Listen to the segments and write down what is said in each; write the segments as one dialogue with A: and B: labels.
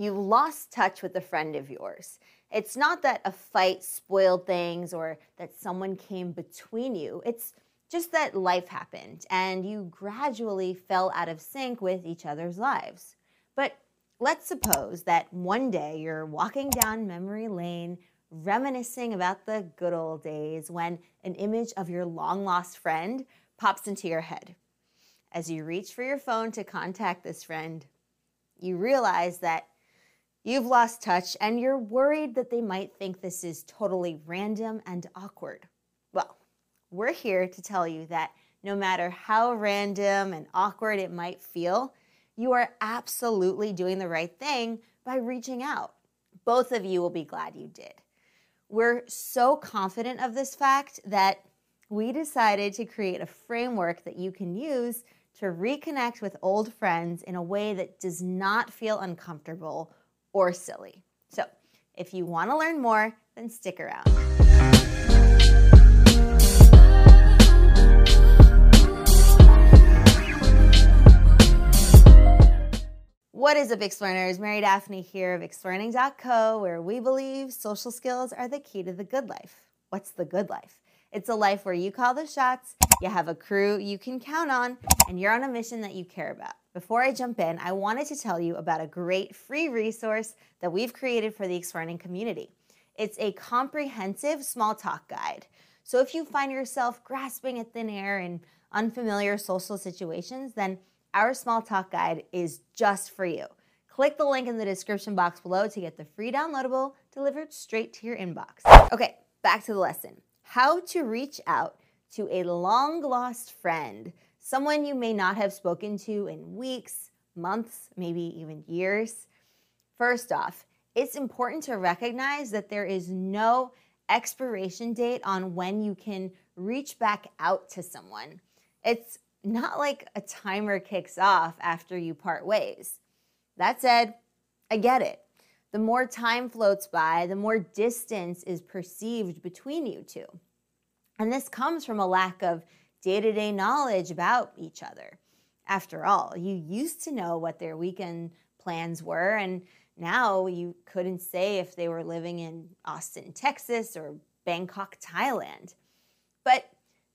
A: you lost touch with a friend of yours. It's not that a fight spoiled things or that someone came between you. It's just that life happened and you gradually fell out of sync with each other's lives. But let's suppose that one day you're walking down memory lane, reminiscing about the good old days when an image of your long lost friend pops into your head. As you reach for your phone to contact this friend, you realize that you've lost touch and you're worried that they might think this is totally random and awkward. Well, we're here to tell you that no matter how random and awkward it might feel, you are absolutely doing the right thing by reaching out. Both of you will be glad you did. We're so confident of this fact that we decided to create a framework that you can use to reconnect with old friends in a way that does not feel uncomfortable or silly. So, if you want to learn more, then stick around. What is up, Explearners? Mary Daphne here of Explearning.co, where we believe social skills are the key to the good life. What's the good life? It's a life where you call the shots, you have a crew you can count on, and you're on a mission that you care about. Before I jump in, I wanted to tell you about a great free resource that we've created for the Explearning community. It's a comprehensive small talk guide. So if you find yourself grasping at thin air in unfamiliar social situations, then our small talk guide is just for you. Click the link in the description box below to get the free downloadable delivered straight to your inbox. Okay, back to the lesson how to reach out to a long lost friend, someone you may not have spoken to in weeks, months, maybe even years. First off, it's important to recognize that there is no expiration date on when you can reach back out to someone. It's not like a timer kicks off after you part ways. That said, I get it. The more time floats by, the more distance is perceived between you two. And this comes from a lack of day to day knowledge about each other. After all, you used to know what their weekend plans were, and now you couldn't say if they were living in Austin, Texas or Bangkok, Thailand. But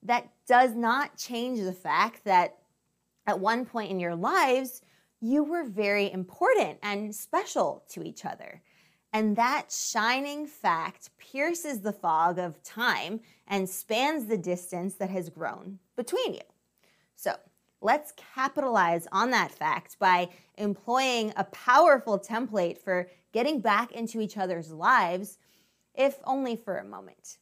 A: that does not change the fact that at one point in your lives, you were very important and special to each other. And that shining fact pierces the fog of time and spans the distance that has grown between you. So let's capitalize on that fact by employing a powerful template for getting back into each other's lives, if only for a moment.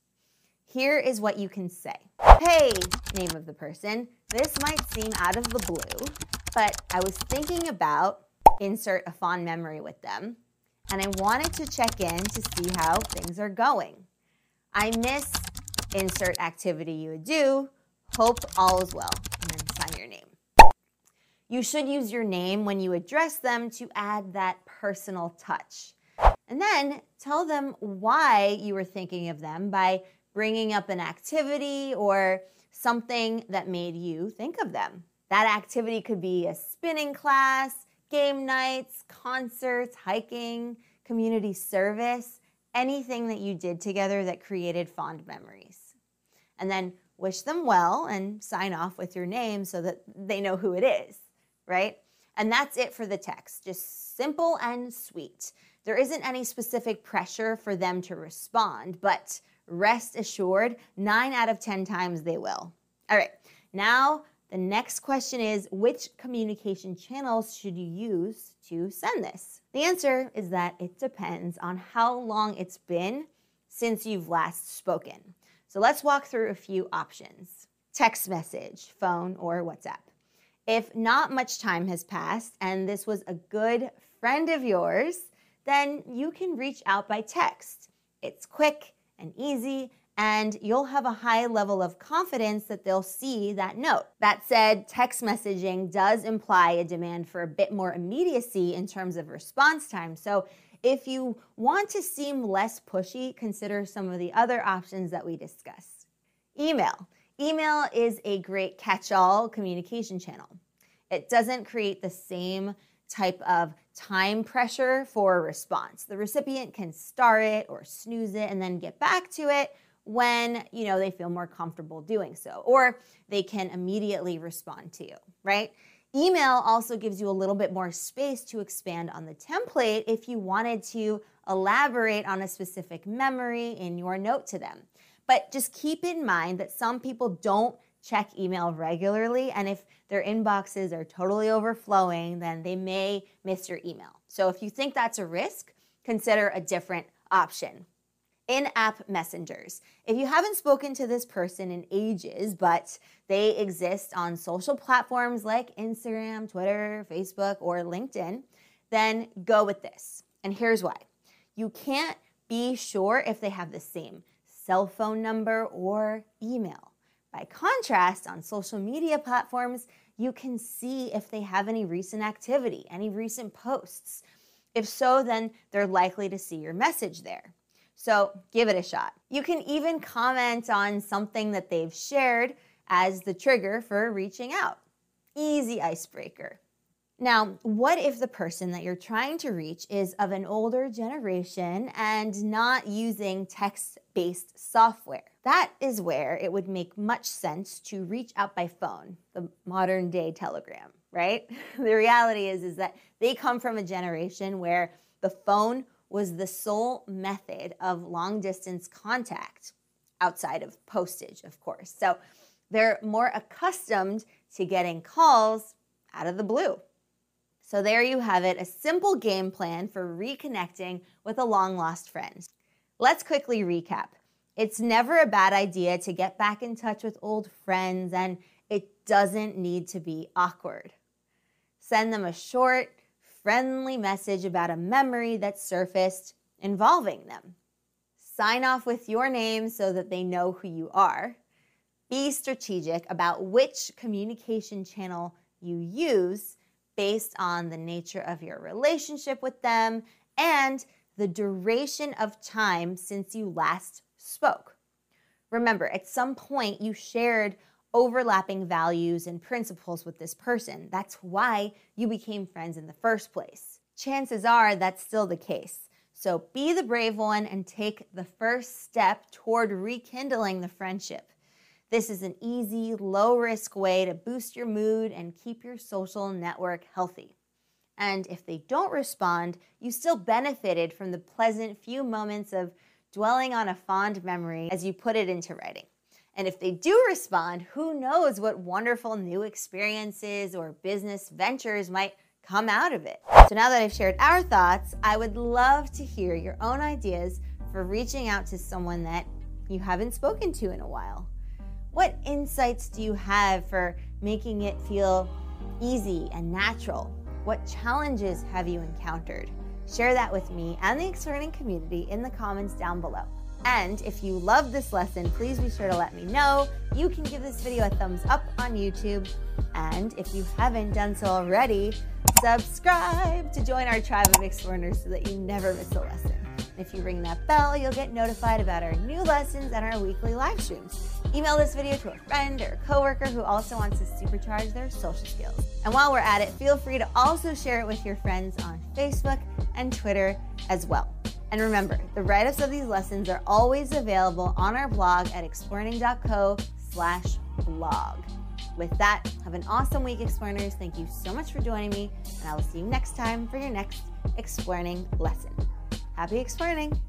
A: Here is what you can say Hey, name of the person, this might seem out of the blue, but I was thinking about insert a fond memory with them, and I wanted to check in to see how things are going. I miss insert activity you would do. Hope all is well. And then sign your name. You should use your name when you address them to add that personal touch. And then tell them why you were thinking of them by bringing up an activity or something that made you think of them. That activity could be a spinning class, game nights, concerts, hiking, community service, anything that you did together that created fond memories. And then wish them well and sign off with your name so that they know who it is, right? And that's it for the text, just simple and sweet. There isn't any specific pressure for them to respond, but rest assured, nine out of 10 times they will. All right, now the next question is which communication channels should you use to send this? The answer is that it depends on how long it's been since you've last spoken. So let's walk through a few options text message, phone, or WhatsApp. If not much time has passed and this was a good friend of yours, then you can reach out by text. It's quick, and easy, and you'll have a high level of confidence that they'll see that note. That said, text messaging does imply a demand for a bit more immediacy in terms of response time. So if you want to seem less pushy, consider some of the other options that we discussed. Email. Email is a great catch all communication channel. It doesn't create the same type of time pressure for response. The recipient can star it or snooze it and then get back to it when, you know, they feel more comfortable doing so or they can immediately respond to you, right? Email also gives you a little bit more space to expand on the template if you wanted to elaborate on a specific memory in your note to them. But just keep in mind that some people don't check email regularly, and if their inboxes are totally overflowing, then they may miss your email. So if you think that's a risk, consider a different option. In app messengers. If you haven't spoken to this person in ages, but they exist on social platforms like Instagram, Twitter, Facebook, or LinkedIn, then go with this. And here's why you can't be sure if they have the same cell phone number or email. By contrast, on social media platforms, you can see if they have any recent activity, any recent posts. If so, then they're likely to see your message there. So give it a shot. You can even comment on something that they've shared as the trigger for reaching out. Easy icebreaker. Now, what if the person that you're trying to reach is of an older generation and not using text based software? That is where it would make much sense to reach out by phone, the modern day telegram, right? the reality is, is that they come from a generation where the phone was the sole method of long distance contact outside of postage, of course. So they're more accustomed to getting calls out of the blue. So there you have it, a simple game plan for reconnecting with a long lost friend. Let's quickly recap. It's never a bad idea to get back in touch with old friends, and it doesn't need to be awkward. Send them a short, friendly message about a memory that surfaced involving them. Sign off with your name so that they know who you are. Be strategic about which communication channel you use based on the nature of your relationship with them and the duration of time since you last spoke. Remember, at some point you shared overlapping values and principles with this person. That's why you became friends in the first place. Chances are that's still the case. So be the brave one and take the first step toward rekindling the friendship. This is an easy, low risk way to boost your mood and keep your social network healthy. And if they don't respond, you still benefited from the pleasant few moments of dwelling on a fond memory as you put it into writing. And if they do respond, who knows what wonderful new experiences or business ventures might come out of it. So now that I've shared our thoughts, I would love to hear your own ideas for reaching out to someone that you haven't spoken to in a while. What insights do you have for making it feel easy and natural? What challenges have you encountered? Share that with me and the Explearning community in the comments down below. And if you love this lesson, please be sure to let me know. You can give this video a thumbs up on YouTube. And if you haven't done so already, subscribe to join our tribe of Explearners so that you never miss a lesson. And if you ring that bell, you'll get notified about our new lessons and our weekly live streams. Email this video to a friend or a coworker who also wants to supercharge their social skills. And while we're at it, feel free to also share it with your friends on Facebook and Twitter as well. And remember, the write-ups of these lessons are always available on our blog at explearning.co slash blog. With that, have an awesome week, Explearners. Thank you so much for joining me, and I will see you next time for your next Explearning lesson. Happy Explearning!